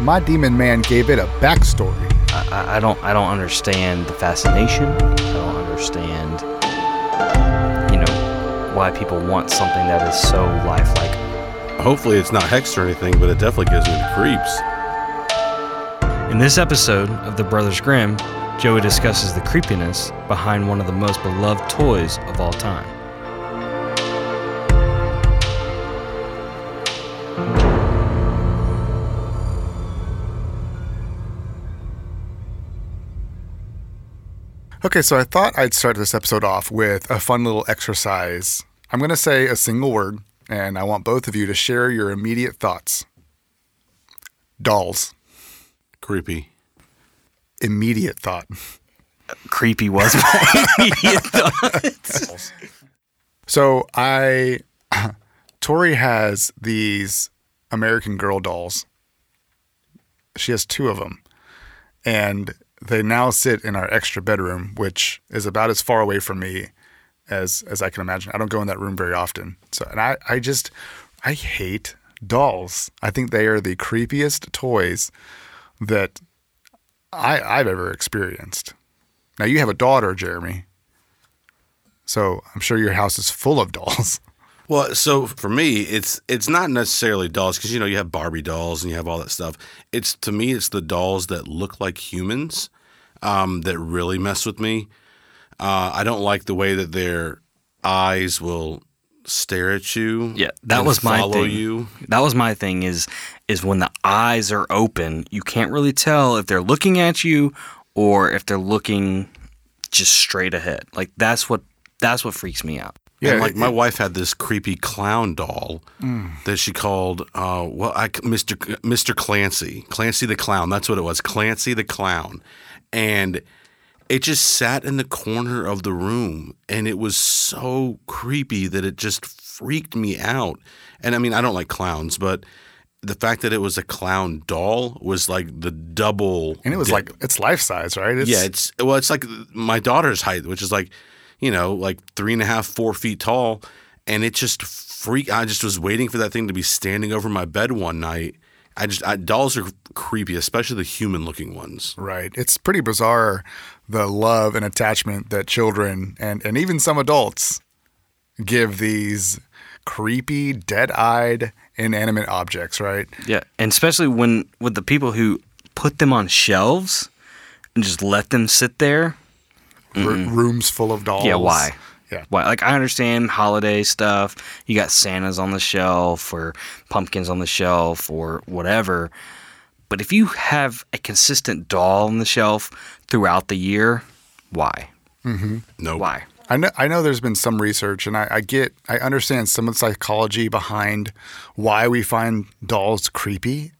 my demon man gave it a backstory. I, I don't I don't understand the fascination. I don't understand you know why people want something that is so lifelike. Hopefully, it's not hexed or anything, but it definitely gives me the creeps. In this episode of The Brothers Grimm, Joey discusses the creepiness behind one of the most beloved toys of all time. Okay, so I thought I'd start this episode off with a fun little exercise. I'm going to say a single word, and I want both of you to share your immediate thoughts. Dolls. Creepy. Immediate thought. Creepy was my immediate thought. So I, Tori has these American Girl dolls. She has two of them, and they now sit in our extra bedroom, which is about as far away from me as as I can imagine. I don't go in that room very often. So, and I, I just, I hate dolls. I think they are the creepiest toys that I I've ever experienced. Now you have a daughter, Jeremy. So I'm sure your house is full of dolls. Well, so for me, it's it's not necessarily dolls because you know you have Barbie dolls and you have all that stuff. It's to me, it's the dolls that look like humans um, that really mess with me. Uh, I don't like the way that their eyes will stare at you. Yeah, that and was my follow thing. you. That was my thing is is when the eyes are open, you can't really tell if they're looking at you or if they're looking just straight ahead. Like that's what that's what freaks me out. Yeah, Yeah, like it- my wife had this creepy clown doll that she called, uh, well, I, Mr. C- Mr. Clancy, Clancy the clown. That's what it was, Clancy the clown, and it just sat in the corner of the room, and it was so creepy that it just freaked me out. And I mean, I don't like clowns, but the fact that it was a clown doll was like the double. And it was di- like it's life size, right? It's, yeah, it's well, it's like my daughter's height, which is like, you know, like three and a half, four feet tall, and it just freak. I just was waiting for that thing to be standing over my bed one night. I just I, dolls are creepy, especially the human-looking ones. right. It's pretty bizarre the love and attachment that children and and even some adults give these creepy, dead-eyed, inanimate objects, right? Yeah, and especially when with the people who put them on shelves and just let them sit there. R- mm-hmm. rooms full of dolls. Yeah, why? Yeah. Why? Like I understand holiday stuff. You got Santas on the shelf or pumpkins on the shelf or whatever. But if you have a consistent doll on the shelf throughout the year, why? Mm-hmm. No, Why? I know, I know there's been some research, and I, I get, I understand some of the psychology behind why we find dolls creepy.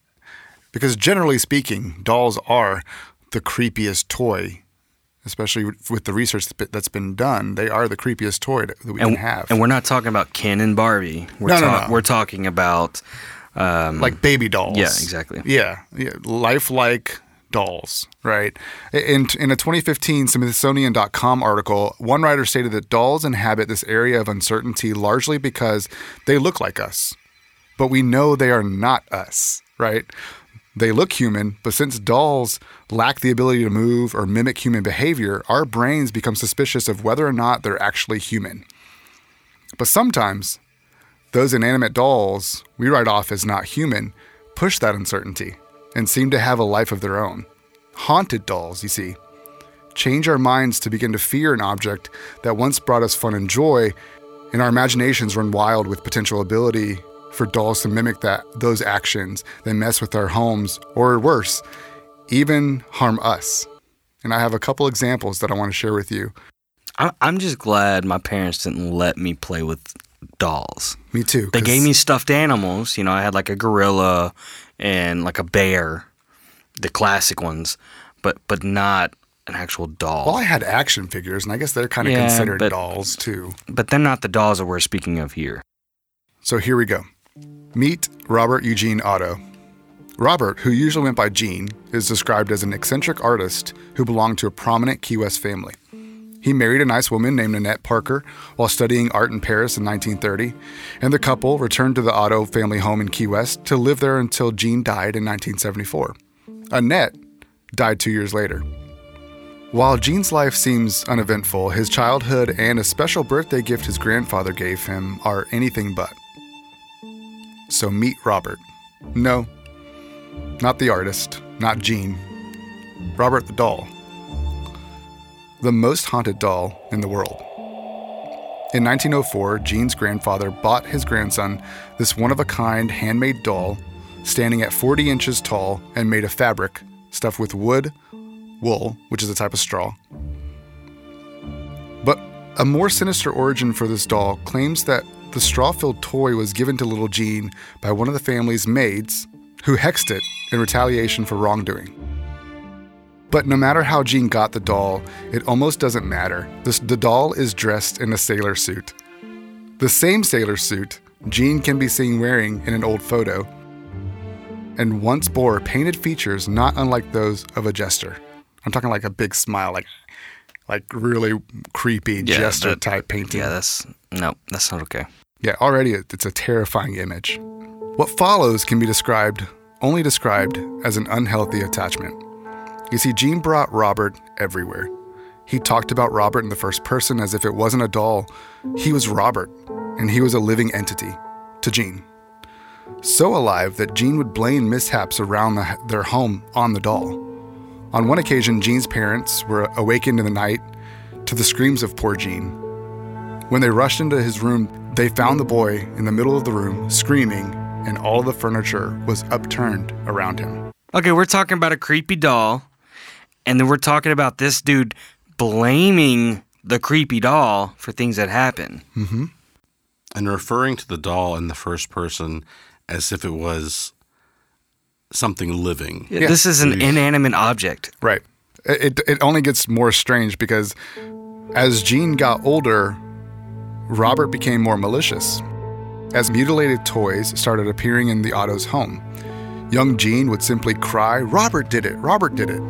Because generally speaking, dolls are the creepiest toy, especially with- the research that's been- done. They are the creepiest toy that we And, can have. and we're not talking about Ken and Barbie. We're, No, no, no. we're talking about um, like baby dolls. Yeah, exactly. Yeah, yeah, lifelike dolls, right? In in a 2015 Smithsonian.com article, one writer stated that dolls inhabit this area of uncertainty largely because they look like us, but we know they are not us, right? They look human, but since dolls lack the ability to move or mimic human behavior, our brains become suspicious of whether or not they're actually human. But sometimes those inanimate dolls we write off as not human push that uncertainty and seem to have a life of their own. Haunted dolls, you see, change our minds to begin to fear an object that once brought us fun and joy, and our imaginations run wild with potential ability for dolls to mimic that those actions, then mess with our homes, or worse, even harm us. And I have a couple examples that I want to share with you. I- I'm just glad my parents didn't let me play with dolls. Me too. They gave me stuffed animals. You know, I had like a gorilla and like a bear, the classic ones, but but not an actual doll. Well, I had action figures, and I guess they're kind of Yeah, considered but- dolls too. But they're not the dolls that we're speaking of here. So here we go. Meet Robert Eugene Otto. Robert, who usually went by Gene, is described as an eccentric artist who belonged to a prominent Key West family. He married a nice woman named Annette Parker while studying art in Paris in 1930, and the couple returned to the Otto family home in Key West to live there until Gene died in 1974. Annette died two years later. While Gene's life seems uneventful, his childhood and a special birthday gift his grandfather gave him are anything but. So meet Robert. No, not the artist, not Gene. Robert the doll. The most haunted doll in the world. In 1904, Gene's grandfather bought his grandson this one of a kind handmade doll standing at 40 inches tall and made of fabric stuffed with wood, wool, which is a type of straw. But a more sinister origin for this doll claims that the straw filled toy was given to little Gene by one of the family's maids who hexed it in retaliation for wrongdoing. But no matter how Gene got the doll, it almost doesn't matter. This, the doll is dressed in a sailor suit. The same sailor suit Gene can be seen wearing in an old photo, and once bore painted features not unlike those of a jester. I'm talking like a big smile, like like really creepy Yeah, jester that- type painting. Yeah, that's no, that's not okay. Yeah, already it's a terrifying image. What follows can be described only described as an unhealthy attachment. You see, Gene brought Robert everywhere. He talked about Robert in the first person as if it wasn't a doll. He was Robert, and he was a living entity to Gene. So alive that Gene would blame mishaps around the, their home on the doll. On one occasion, Gene's parents were awakened in the night to the screams of poor Gene. When they rushed into his room, they found the boy in the middle of the room screaming, and all of the furniture was upturned around him. Okay, we're talking about a creepy doll, and then we're talking about this dude blaming the creepy doll for things that happen. Mm-hmm. And referring to the doll in the first person as if it was something living. Yeah. This is an mm. inanimate object. Right. It, it only gets more strange because as Gene got older, Robert became more malicious. As mutilated toys started appearing in the Otto's home, young Gene would simply cry, Robert did it, Robert did it.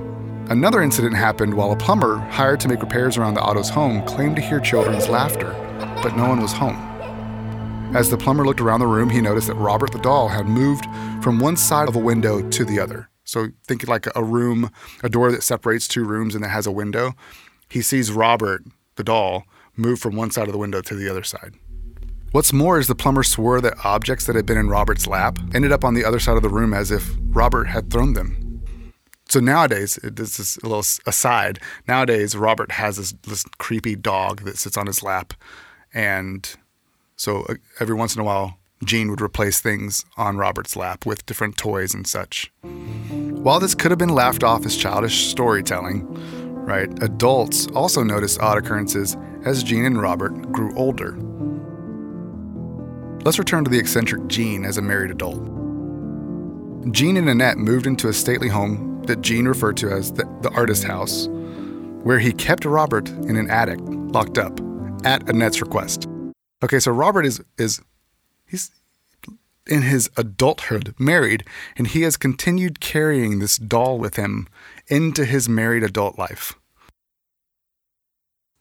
Another incident happened while a plumber hired to make repairs around the Otto's home claimed to hear children's laughter, but no one was home. As the plumber looked around the room, he noticed that Robert the doll had moved from one side of a window to the other. So think like a room, a door that separates two rooms and that has a window. He sees Robert the doll move from one side of the window to the other side. What's more is the plumber swore that objects that had been in Robert's lap ended up on the other side of the room as if Robert had thrown them. So nowadays, this is a little aside. Nowadays, Robert has this, this creepy dog that sits on his lap, and so uh, every once in a while, Gene would replace things on Robert's lap with different toys and such. While this could have been laughed off as childish storytelling, right, adults also noticed odd occurrences as Gene and Robert grew older. Let's return to the eccentric Gene as a married adult. Gene and Annette moved into a stately home that Gene referred to as the, the artist house, where he kept Robert in an attic, locked up, at Annette's request. Okay, so Robert is is he's in his adulthood married, and he has continued carrying this doll with him into his married adult life.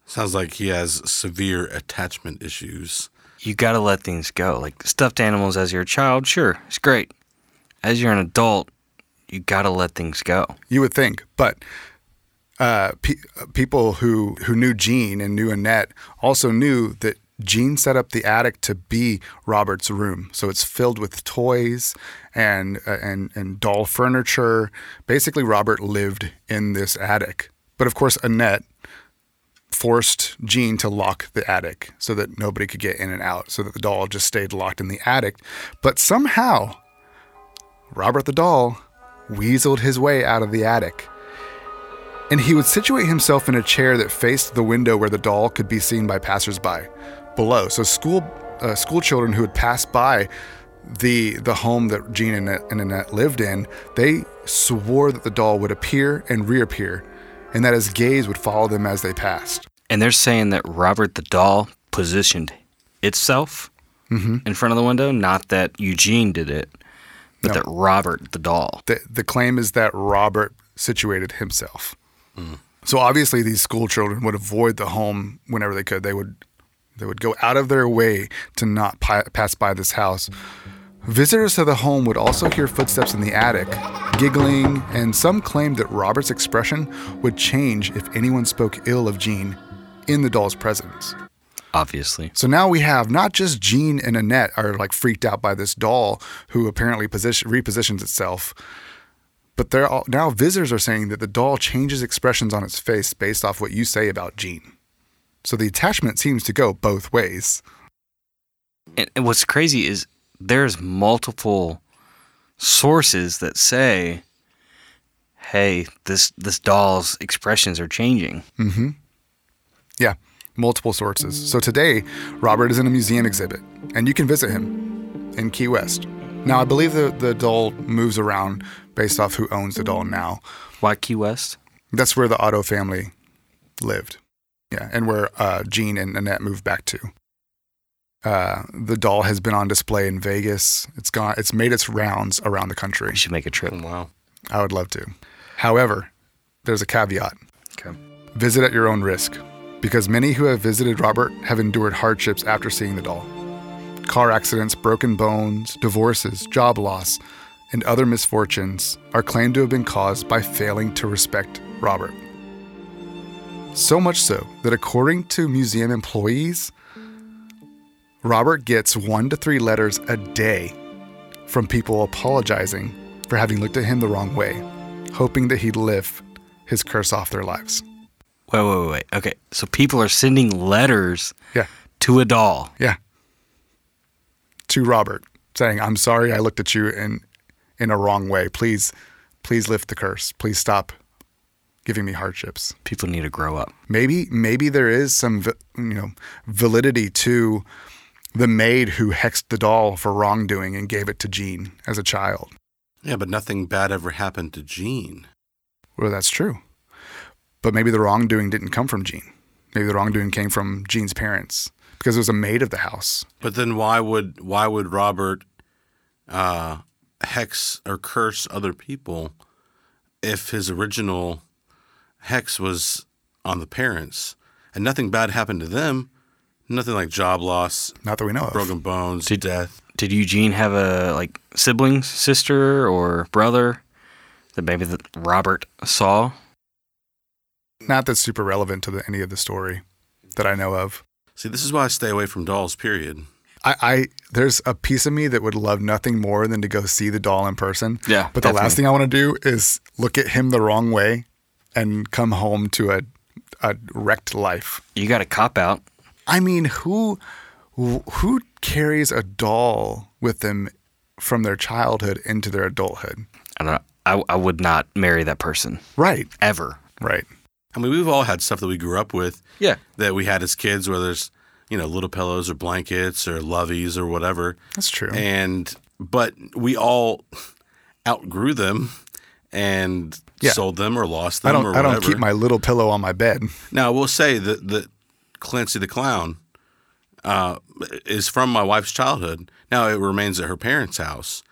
Sounds like he has severe attachment issues. You got to let things go. Like stuffed animals as you're a child, sure, it's great. As you're an adult, you got to let things go. You would think, but uh, pe- people who who knew Gene and knew Annette also knew that Gene set up the attic to be Robert's room. So it's filled with toys and uh, and and doll furniture. Basically, Robert lived in this attic. But of course, Annette forced Gene to lock the attic so that nobody could get in and out, so that the doll just stayed locked in the attic. But somehow, Robert the doll weaseled his way out of the attic. And he would situate himself in a chair that faced the window where the doll could be seen by passersby below. So school uh, school children who had passed by the the home that Gene and Annette, and Annette lived in, they swore that the doll would appear and reappear, and that his gaze would follow them as they passed. And they're saying that Robert the doll positioned itself in front of the window, not that Eugene did it, but No. that Robert the doll. The the claim is that Robert situated himself. So obviously, these school children would avoid the home whenever they could. They would they would go out of their way to not pi- pass by this house. Visitors to the home would also hear footsteps in the attic, giggling, and some claimed that Robert's expression would change if anyone spoke ill of Gene in the doll's presence. Obviously. So now we have not just Gene and Annette are like freaked out by this doll who apparently position, repositions itself, but they're all, now visitors are saying that the doll changes expressions on its face based off what you say about Gene. So the attachment seems to go both ways. And, and what's crazy is there's multiple sources that say, "Hey, this this doll's expressions are changing." Mm-hmm. Yeah, multiple sources. So today, Robert is in a museum exhibit, and you can visit him in Key West. Now, I believe the, the doll moves around based off who owns the doll now. Why Key West? That's where the Otto family lived. Yeah, and where uh, Gene and Annette moved back to. Uh, the doll has been on display in Vegas. It's gone. It's made its rounds around the country. We should make a trip. Wow. I would love to. However, there's a caveat. Okay. Visit at your own risk, because many who have visited Robert have endured hardships after seeing the doll. Car accidents, broken bones, divorces, job loss, and other misfortunes are claimed to have been caused by failing to respect Robert. So much so that according to museum employees, Robert gets one to three letters a day from people apologizing for having looked at him the wrong way, hoping that he'd lift his curse off their lives. Wait, wait, wait, wait. Okay, so people are sending letters Yeah, to a doll. yeah. To Robert, saying, "I'm sorry, I looked at you in in a wrong way. Please, please lift the curse. Please stop giving me hardships." People need to grow up. Maybe, maybe there is some you know validity to the maid who hexed the doll for wrongdoing and gave it to Gene as a child. Yeah, but nothing bad ever happened to Gene. Well, that's true. But maybe the wrongdoing didn't come from Gene. Maybe the wrongdoing came from Gene's parents because it was a maid of the house. But then why would why would Robert uh, hex or curse other people if his original hex was on the parents and nothing bad happened to them? Nothing like job loss, Not that we know of. broken bones, Did- death. Did Eugene have a like siblings, sister, or brother that maybe that Robert saw? Not that's super relevant to the, any of the story that I know of. See, this is why I stay away from dolls. Period. I, I there's a piece of me that would love nothing more than to go see the doll in person. Yeah, But the last definitely. thing I want to do is look at him the wrong way and come home to a a wrecked life. You got a cop out. I mean, who who carries a doll with them from their childhood into their adulthood? I don't know. I, I would not marry that person Right. ever. Right. I mean, we've all had stuff that we grew up with Yeah. that we had as kids, whether it's you know little pillows or blankets or loveys or whatever. That's true. And but we all outgrew them and Yeah. sold them or lost them I don't I don't keep my little pillow on my bed. Now, I will say that that Clancy the Clown uh, is from my wife's childhood. Now it remains at her parents' house,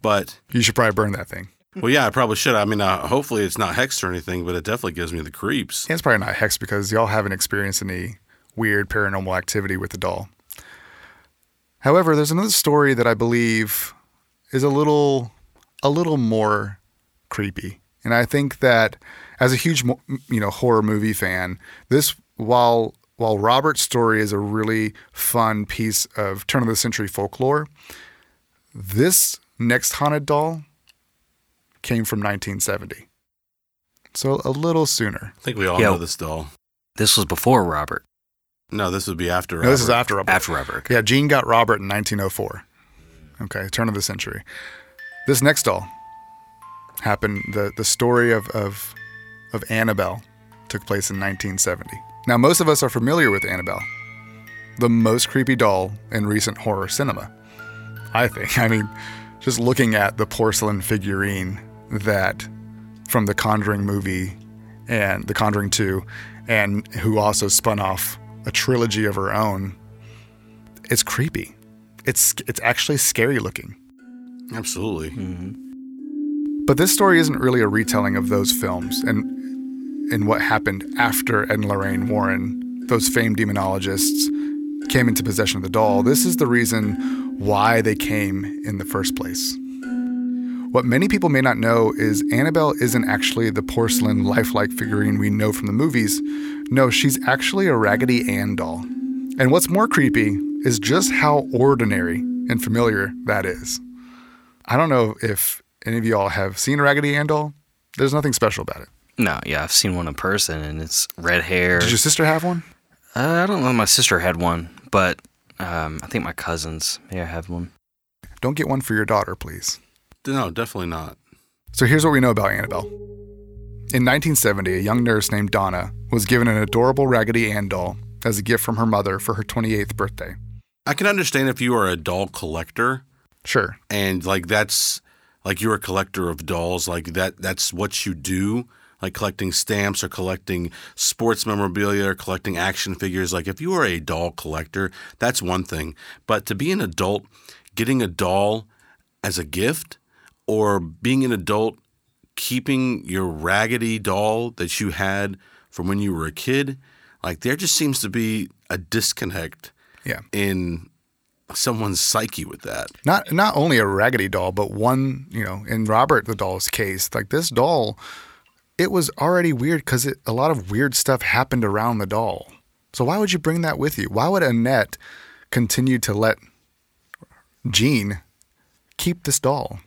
but You should probably burn that thing. well, yeah, I probably should. I mean, uh, hopefully it's not hexed or anything, but it definitely gives me the creeps. Yeah, it's probably not hex because y'all haven't experienced any weird paranormal activity with the doll. However, there's another story that I believe is a little a little more creepy. And I think that as a huge you know horror movie fan, this while while Robert's story is a really fun piece of turn of the century folklore, this next haunted doll came from 1970. So a little sooner. I think we all Yeah. know this doll. This was before Robert. No, this would be after. No, this is after Robert. After Robert. Yeah, Gene got Robert in 1904. Okay, turn of the century. This next doll happened. the The story of of of Annabelle took place in 1970. Now, most of us are familiar with Annabelle, the most creepy doll in recent horror cinema. I think. I mean, just looking at the porcelain figurine that from the Conjuring movie and The Conjuring 2, and who also spun off a trilogy of her own it's creepy. It's it's actually scary looking. Absolutely. Mm-hmm. But this story isn't really a retelling of those films, and in what happened after Ed and Lorraine Warren, those famed demonologists, came into possession of the doll. This is the reason why they came in the first place. What many people may not know is Annabelle isn't actually the porcelain lifelike figurine we know from the movies. No, she's actually a Raggedy Ann doll. And what's more creepy is just how ordinary and familiar that is. I don't know if any of y'all have seen a Raggedy Ann doll. There's nothing special about it. No, yeah, I've seen one in person, and it's red hair. Did your sister have one? Uh, I don't know. if My sister had one, but um, I think my cousins may have had one. Don't get one for your daughter, please. No, definitely not. So here's what we know about Annabelle. In 1970, a young nurse named Donna was given an adorable Raggedy Ann doll as a gift from her mother for her 28th birthday. I can understand if you are a doll collector Sure. and like that's like you're a collector of dolls, like that that's what you do, like collecting stamps or collecting sports memorabilia or collecting action figures. Like if you are a doll collector, that's one thing. But to be an adult, getting a doll as a gift or being an adult keeping your raggedy doll that you had from when you were a kid, like there just seems to be a disconnect Yeah. in someone's psyche with that. Not not only a Raggedy doll, but one, you know, in Robert the doll's case, like this doll, it was already weird because a lot of weird stuff happened around the doll. So why would you bring that with you? Why would Annette continue to let Gene keep this doll?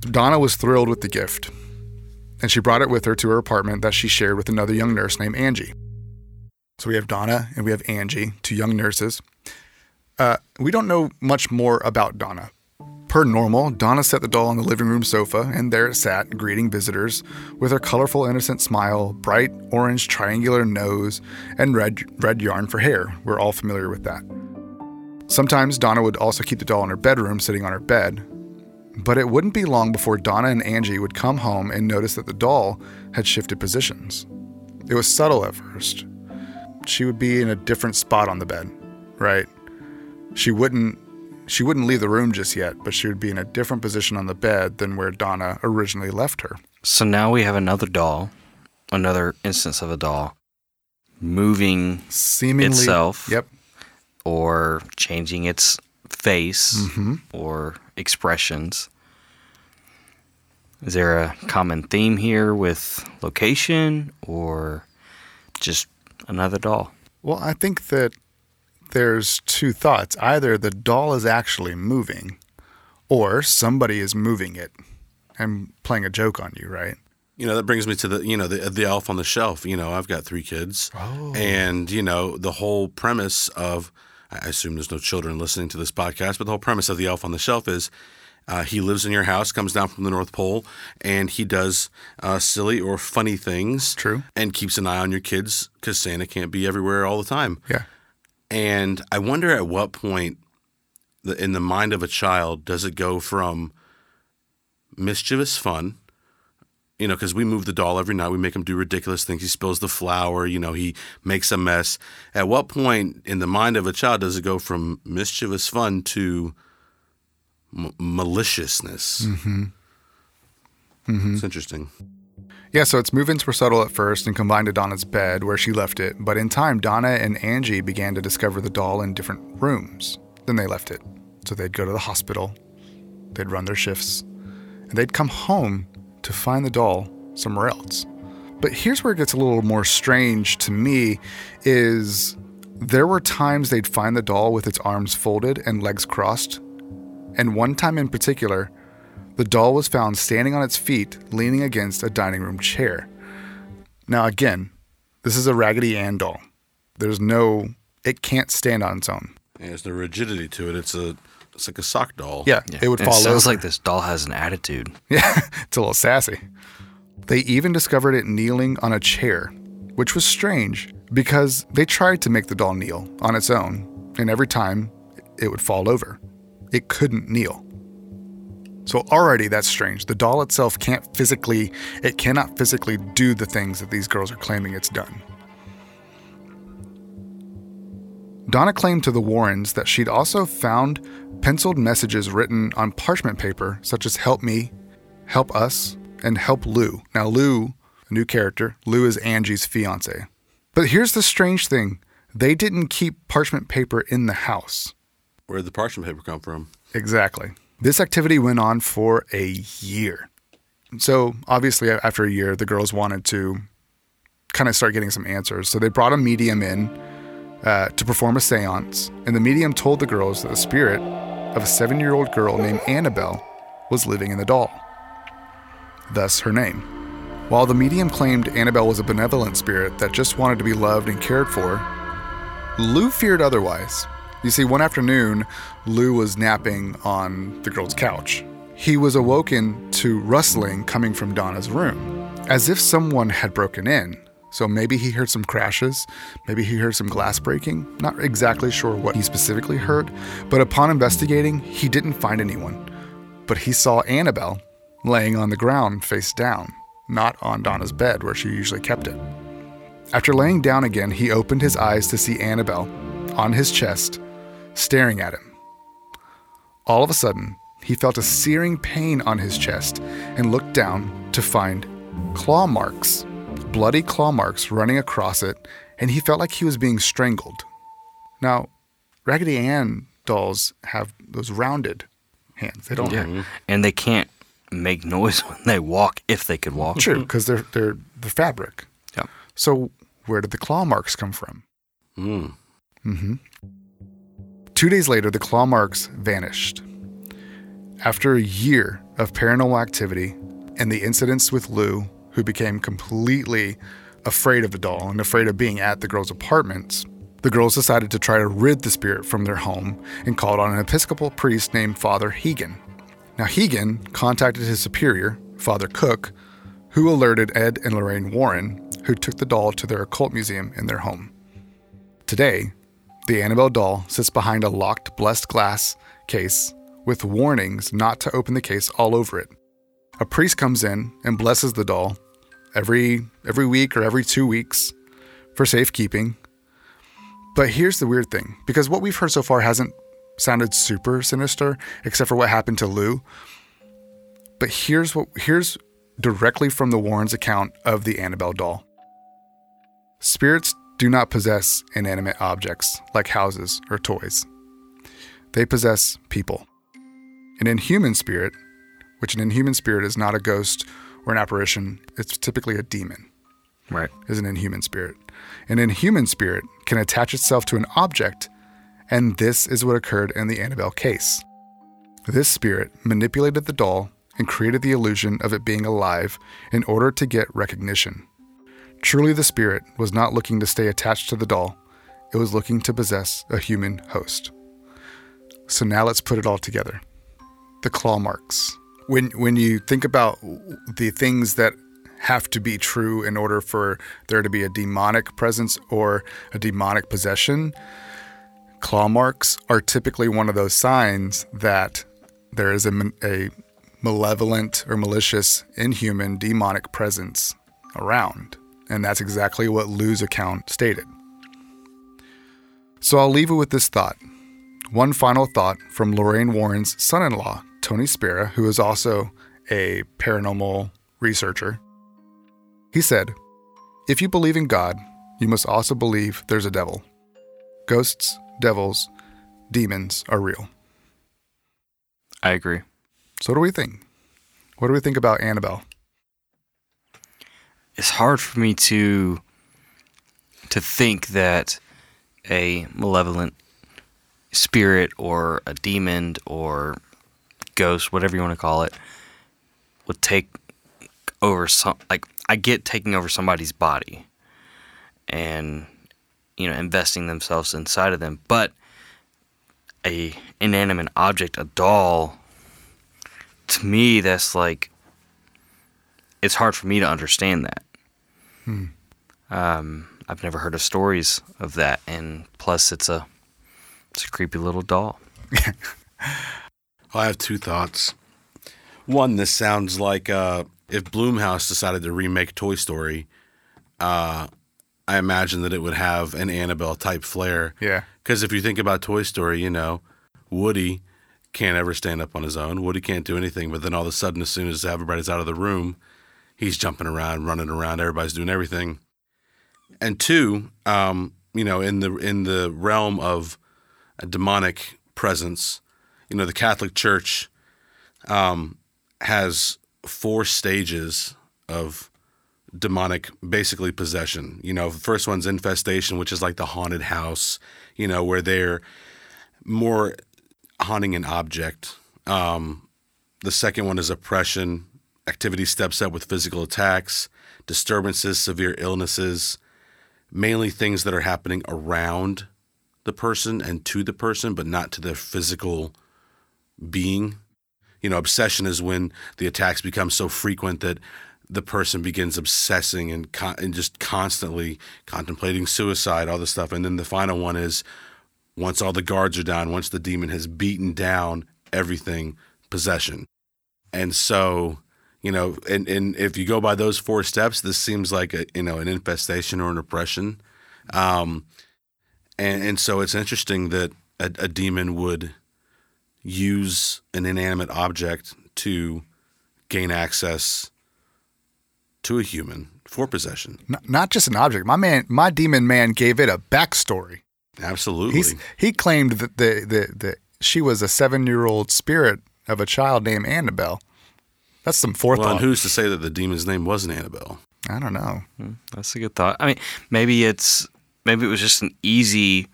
Donna was thrilled with the gift, and she brought it with her to her apartment that she shared with another young nurse named Angie. So we have Donna and we have Angie, two young nurses. Uh, we don't know much more about Donna. Per normal, Donna set the doll on the living room sofa, and there it sat, greeting visitors with her colorful, innocent smile, bright orange triangular nose, and red, red yarn for hair. We're all familiar with that. Sometimes Donna would also keep the doll in her bedroom, sitting on her bed. But it wouldn't be long before Donna and Angie would come home and notice that the doll had shifted positions. It was subtle at first. She would be in a different spot on the bed, right? She wouldn't she wouldn't leave the room just yet, but she would be in a different position on the bed than where Donna originally left her. So now we have another doll, another instance of a doll moving Seemingly Itself. Yep. or changing its face Mm-hmm. or expressions. Is there a common theme here with location or just another doll? Well, I think that there's two thoughts. Either the doll is actually moving, or somebody is moving it and playing a joke on you, right? You know, that brings me to the, you know, the the elf on the shelf. You know, I've got three kids. And, you know, the whole premise of I assume there's no children listening to this podcast, but the whole premise of the elf on the shelf is uh, he lives in your house, comes down from the North Pole, and he does uh, silly or funny things. True. And keeps an eye on your kids because Santa can't be everywhere all the time. Yeah. And I wonder at what point in the mind of a child does it go from mischievous fun, you know, because we move the doll every night. We make him do ridiculous things. He spills the flour, you know, he makes a mess. At what point in the mind of a child does it go from mischievous fun to m- maliciousness? Mm-hmm. It's interesting. Yeah, so its movements were subtle at first and combined to Donna's bed where she left it, but in time, Donna and Angie began to discover the doll in different rooms Then they left it. So they'd go to the hospital, they'd run their shifts, and they'd come home to find the doll somewhere else. But here's where it gets a little more strange to me is there were times they'd find the doll with its arms folded and legs crossed. And one time in particular, the doll was found standing on its feet, leaning against a dining room chair. Now, again, this is a Raggedy Ann doll. There's no, it can't stand on its own. Yeah, there's no rigidity to it. It's a it's like a sock doll. Yeah, it would And fall it sounds over. like this doll has an attitude. Yeah, it's a little sassy. They even discovered it kneeling on a chair, which was strange because they tried to make the doll kneel on its own, and every time it would fall over. It couldn't kneel. So already that's strange. The doll itself can't physically, it cannot physically do the things that these girls are claiming it's done. Donna claimed to the Warrens that she'd also found penciled messages written on parchment paper, such as help me, help us, and help Lou. Now, Lou a new character. Lou is Angie's fiance. But here's the strange thing they didn't keep parchment paper in the house. Where did the parchment paper come from? Exactly. This activity went on for a year. So, obviously, after a year, the girls wanted to kind of start getting some answers. So, they brought a medium in uh, to perform a seance, and the medium told the girls that the spirit of a seven year old girl named Annabelle was living in the doll. Thus, her name. While the medium claimed Annabelle was a benevolent spirit that just wanted to be loved and cared for, Lou feared otherwise. You see, one afternoon, Lou was napping on the girl's couch. He was awoken to rustling coming from Donna's room, as if someone had broken in. So maybe he heard some crashes, maybe he heard some glass breaking. Not exactly sure what he specifically heard, but upon investigating, he didn't find anyone. But he saw Annabelle laying on the ground face down, not on Donna's bed where she usually kept it. After laying down again, he opened his eyes to see Annabelle on his chest, staring at him. All of a sudden, he felt a searing pain on his chest and looked down to find claw marks, bloody claw marks running across it, and he felt like he was being strangled. Now, Raggedy Ann dolls have those rounded hands. They don't. Yeah. And they can't make noise when they walk if they could walk. True, because they're they're they're fabric. Yeah. So where did the claw marks come from? Mm. Mm-hmm. Two days later, the claw marks vanished. After a year of paranormal activity and the incidents with Lou, who became completely afraid of the doll and afraid of being at the girls' apartments, the girls decided to try to rid the spirit from their home and called on an Episcopal priest named Father Hegan. Now, Hegan contacted his superior, Father Cook, who alerted Ed and Lorraine Warren, who took the doll to their occult museum in their home. Today, the Annabelle doll sits behind a locked blessed glass case with warnings not to open the case all over it. A priest comes in and blesses the doll every every week or every 2 weeks for safekeeping. But here's the weird thing, because what we've heard so far hasn't sounded super sinister except for what happened to Lou. But here's what here's directly from the Warrens account of the Annabelle doll. Spirits do not possess inanimate objects like houses or toys. They possess people. An inhuman spirit, which an inhuman spirit is not a ghost or an apparition, it's typically a demon, Right. is an inhuman spirit. An inhuman spirit can attach itself to an object, and this is what occurred in the Annabelle case. This spirit manipulated the doll and created the illusion of it being alive in order to get recognition. Truly, the spirit was not looking to stay attached to the doll, it was looking to possess a human host. So now let's put it all together. The claw marks. When when you think about the things that have to be true in order for there to be a demonic presence or a demonic possession, claw marks are typically one of those signs that there is a, a malevolent or malicious, inhuman, demonic presence around. And that's exactly what Lou's account stated. So I'll leave you with this thought. One final thought from Lorraine Warren's son in law, Tony Spera, who is also a paranormal researcher. He said, If you believe in God, you must also believe there's a devil. Ghosts, devils, demons are real. I agree. So, what do we think? What do we think about Annabelle? It's hard for me to to think that a malevolent spirit or a demon or ghost, whatever you want to call it, would take over some like I get taking over somebody's body and you know investing themselves inside of them, but a inanimate object, a doll, to me that's like it's hard for me to understand that. Um, I've never heard of stories of that, and plus it's a it's a creepy little doll. I have two thoughts. One, this sounds like uh, if Blumhouse decided to remake Toy Story, uh, I imagine that it would have an Annabelle type flair. Yeah. Because if you think about Toy Story, you know, Woody can't ever stand up on his own. Woody can't do anything, but then all of a sudden, as soon as everybody's out of the room, he's jumping around, running around, everybody's doing everything. And two, um, you know, in the in the realm of demonic presence, you know, the Catholic Church um, has four stages of demonic basically possession. You know, the first one's infestation, which is like the haunted house, you know, where they're more haunting an object. Um, the second one is oppression. Activity steps up with physical attacks, disturbances, severe illnesses, mainly things that are happening around the person and to the person, but not to their physical being. You know, obsession is when the attacks become so frequent that the person begins obsessing and, con- and just constantly contemplating suicide, all this stuff. And then the final one is once all the guards are down, once the demon has beaten down everything, possession. And so, you know, and, and if you go by those four steps, this seems like a you know an infestation or an oppression. Um, and, and so it's interesting that a, a demon would use an inanimate object to gain access to a human for possession. N- not just an object. My man, my demon man gave it a backstory. Absolutely. He's, he claimed that the, the, the she was a seven year old spirit of a child named Annabelle. That's some well, forethought. and who's to say that the demon's name wasn't Annabelle? I don't know. That's a good thought. I mean, maybe it's maybe it was just an easy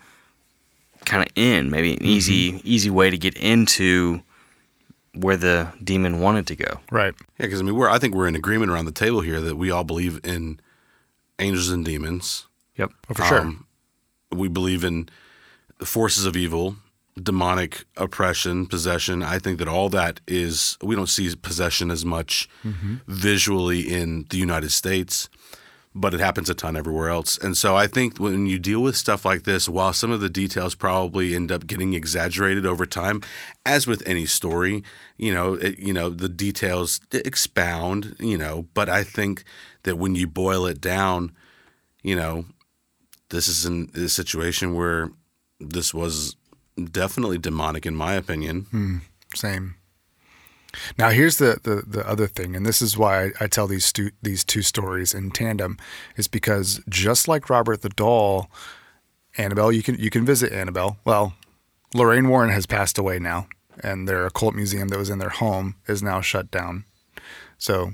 kind of in, maybe an easy easy way to get into where the demon wanted to go. Right. Yeah, because I mean, we're I think we're in agreement around the table here that we all believe in angels and demons. Yep. Oh, for sure. Um, we believe in the forces of evil, demonic oppression, possession. I think that all that is we don't see possession as much mm-hmm. visually in the United States, but it happens a ton everywhere else. And so I think when you deal with stuff like this, while some of the details probably end up getting exaggerated over time, as with any story, you know, it, you know the details expound, you know. But I think that when you boil it down, you know, this is in a situation where this was definitely demonic, in my opinion. Hmm, same. Now here's the, the, the other thing, and this is why I, I tell these stu- these two stories in tandem, is because just like Robert the Doll, Annabelle, you can you can visit Annabelle. Well, Lorraine Warren has passed away now, and their occult museum that was in their home is now shut down. So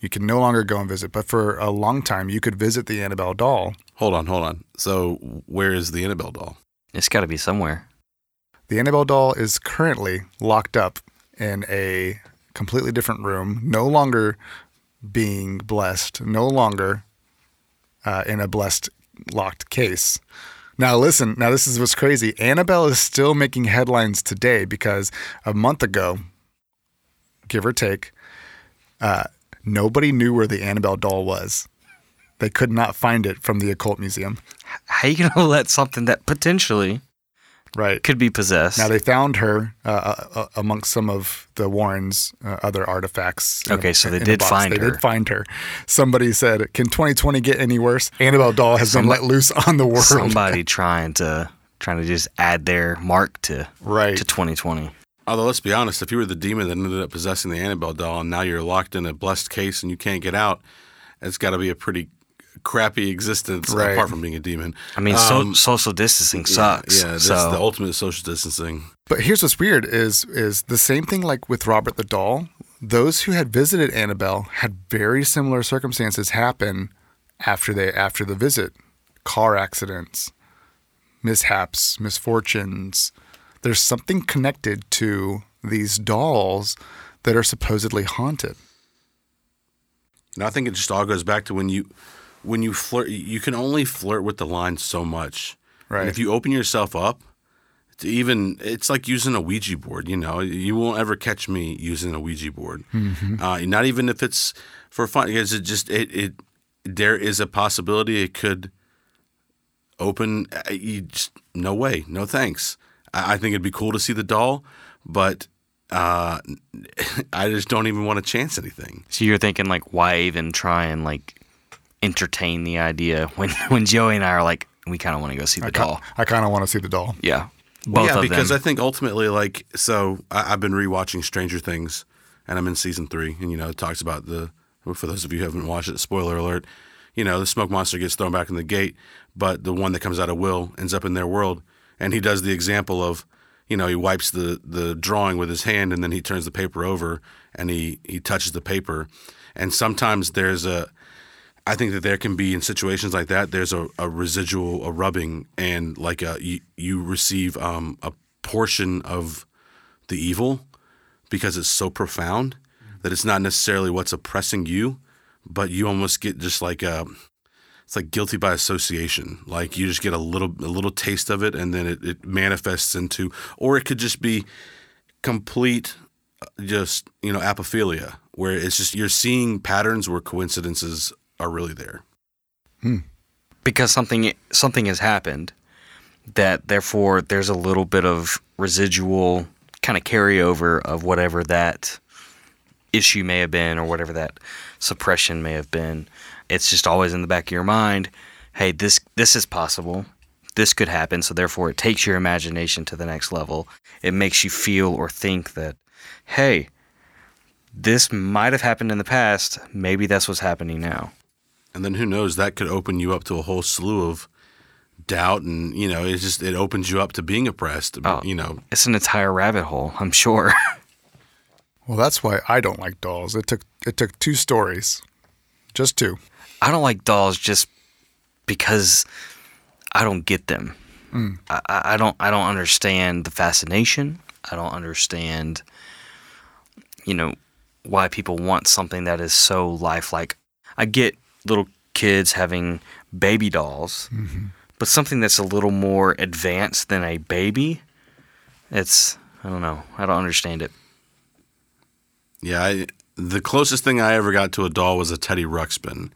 you can no longer go and visit. But for a long time, you could visit the Annabelle doll. Hold on, hold on. So where is the Annabelle doll? It's got to be somewhere. The Annabelle doll is currently locked up in a completely different room, no longer being blessed, no longer uh, in a blessed locked case. Now, listen, now this is what's crazy. Annabelle is still making headlines today because a month ago, give or take, uh, nobody knew where the Annabelle doll was. They could not find it from the occult museum. How you gonna let something that potentially Right. could be possessed? Now they found her uh, uh, amongst some of the Warrens' uh, other artifacts. in a- Okay, so they did find they her. did find her. Somebody said, "Can 2020 get any worse?" Annabelle doll has been let loose on the world. Somebody trying to trying to just add their mark to Right. to 2020. Although let's be honest, if you were the demon that ended up possessing the Annabelle doll, and now you're locked in a blessed case and you can't get out, it's got to be a pretty crappy existence Right. apart from being a demon. I mean, so, Um, social distancing sucks. Yeah, that's so the ultimate social distancing. But here's what's weird is is the same thing like with Robert the doll. Those who had visited Annabelle had very similar circumstances happen after they after the visit. Car accidents, mishaps, misfortunes. There's something connected to these dolls that are supposedly haunted. And I think it just all goes back to when you when you flirt you can only flirt with the line so much. Right. And if you open yourself up to even it's like using a Ouija board, you know. You won't ever catch me using a Ouija board. Uh, not even if it's for fun because it just it, it there is a possibility it could open uh, you just no way, no thanks. I, I think it'd be cool to see the doll, but uh, I just don't even want to chance anything. So you're thinking like, why even try and like entertain the idea when when Joey and I are like, we kind of want to go see the I, doll. ki- I kind of want to see the doll. Yeah, both Well, yeah, of because them. I think ultimately, like, so I, I've been rewatching Stranger Things, and I'm in season three, and you know, it talks about the for those of you who haven't watched it, spoiler alert, you know, the smoke monster gets thrown back in the gate, but the one that comes out of Will ends up in their world. And he does the example of, you know, he wipes the, the drawing with his hand and then he turns the paper over and he, he touches the paper. And sometimes there's a, I think that there can be in situations like that, there's a, a residual, a rubbing, and like a, you, you receive um, a portion of the evil because it's so profound that it's not necessarily what's oppressing you, but you almost get just like a, it's like guilty by association. Like you just get a little a little taste of it, and then it, it manifests into, or it could just be complete, uh, just you know, apophenia, where it's just you're seeing patterns where coincidences are really there. Hmm. because something something has happened that therefore there's a little bit of residual kind of carryover of whatever that issue may have been or whatever that suppression may have been. It's just always in the back of your mind hey this this is possible. This could happen so therefore it takes your imagination to the next level. It makes you feel or think that hey this might have happened in the past. Maybe that's what's happening now And then who knows? That could open you up to a whole slew of doubt, and you know, it just it opens you up to being oppressed. Oh. You know, it's an entire rabbit hole i'm sure Well, that's why I don't like dolls. It took it took two stories, just two. I don't like dolls just because I don't get them. Mm. I, I I don't I don't understand the fascination. I don't understand, you know, why people want something that is so lifelike. I get little kids having baby dolls, mm-hmm. but something that's a little more advanced than a baby. It's I don't know. I don't understand it. yeah. I, the closest thing I ever got to a doll was a Teddy Ruxpin.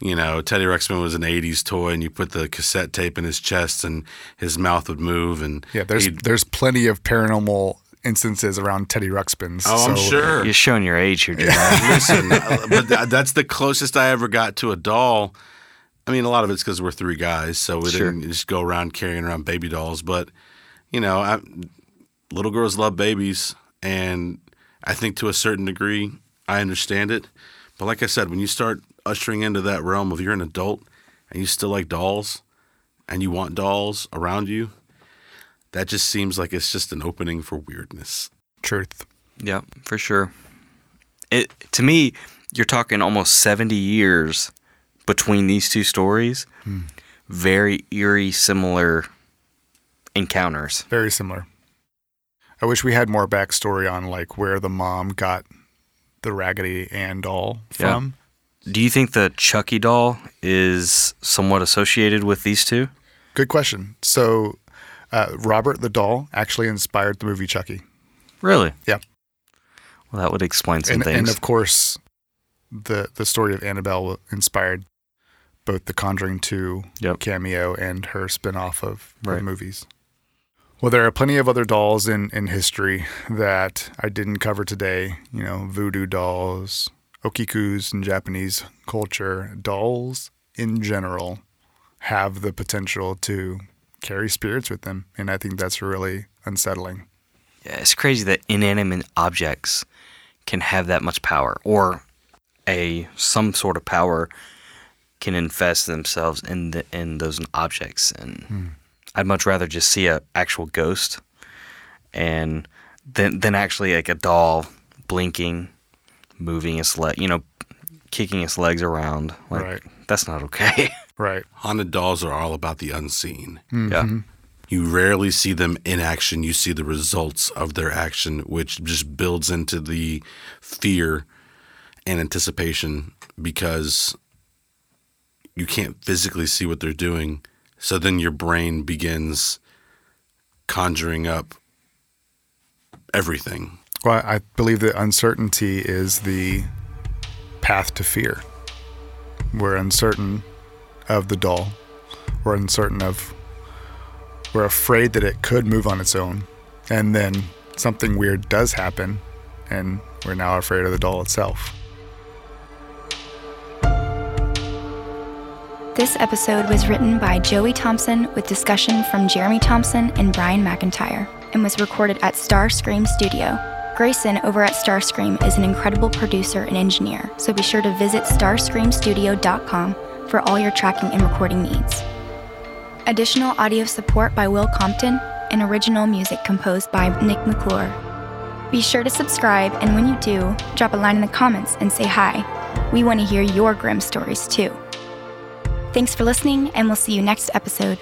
You know, Teddy Ruxpin was an '80s toy, and you put the cassette tape in his chest, and his mouth would move, and Yeah, there's there's plenty of paranormal instances around Teddy Ruxpins. Oh, I'm sure. You're showing your age here, Jeremiah. Listen, but that's the closest I ever got to a doll. I mean, a lot of it's because we're three guys, so we Sure. didn't just go around carrying around baby dolls. But you know, I, little girls love babies, and I think to a certain degree, I understand it. But like I said, when you start ushering into that realm of you're an adult and you still like dolls, and you want dolls around you, that just seems like it's just an opening for weirdness. Truth. Yeah, for sure. It to me, you're talking almost 70 years between these two stories. Hmm. Very eerie, similar encounters. Very similar. I wish we had more backstory on like where the mom got the Raggedy Ann doll Yeah. from. Do you think the Chucky doll is somewhat associated with these two? Good question. So, uh, Robert the doll actually inspired the movie Chucky. Really? Yeah. Well, that would explain some and, things. and of course, the the story of Annabelle inspired both the Conjuring 2 Yep. cameo and her spin-off of, of Right. movies. Well, there are plenty of other dolls in, in history that I didn't cover today. You know, voodoo dolls, okikus in Japanese culture. Dolls in general have the potential to carry spirits with them, and I think that's really unsettling. Yeah, it's crazy that inanimate objects can have that much power, or a some sort of power can infest themselves in the in those objects. And hmm. I'd much rather just see a actual ghost, and than than actually like a doll blinking, moving its leg, you know, kicking its legs around. Like Right. that's not okay. Right. Haunted dolls are all about the unseen. Mm-hmm. Yeah. You rarely see them in action. You see the results of their action, which just builds into the fear and anticipation because you can't physically see what they're doing. So then your brain begins conjuring up everything. Well, I believe that uncertainty is the path to fear. We're uncertain of the doll. We're uncertain of. We're afraid that it could move on its own. And then something weird does happen, and we're now afraid of the doll itself. This episode was written by Joey Thompson with discussion from Jeremy Thompson and Brian McIntyre and was recorded at Starscream Studio. Grayson over at Starscream is an incredible producer and engineer, so be sure to visit starscreamstudio.com for all your tracking and recording needs. Additional audio support by Will Compton and original music composed by Nick McClure. Be sure to subscribe, and when you do, drop a line in the comments and say hi. We want to hear your grim stories too. Thanks for listening, and we'll see you next episode.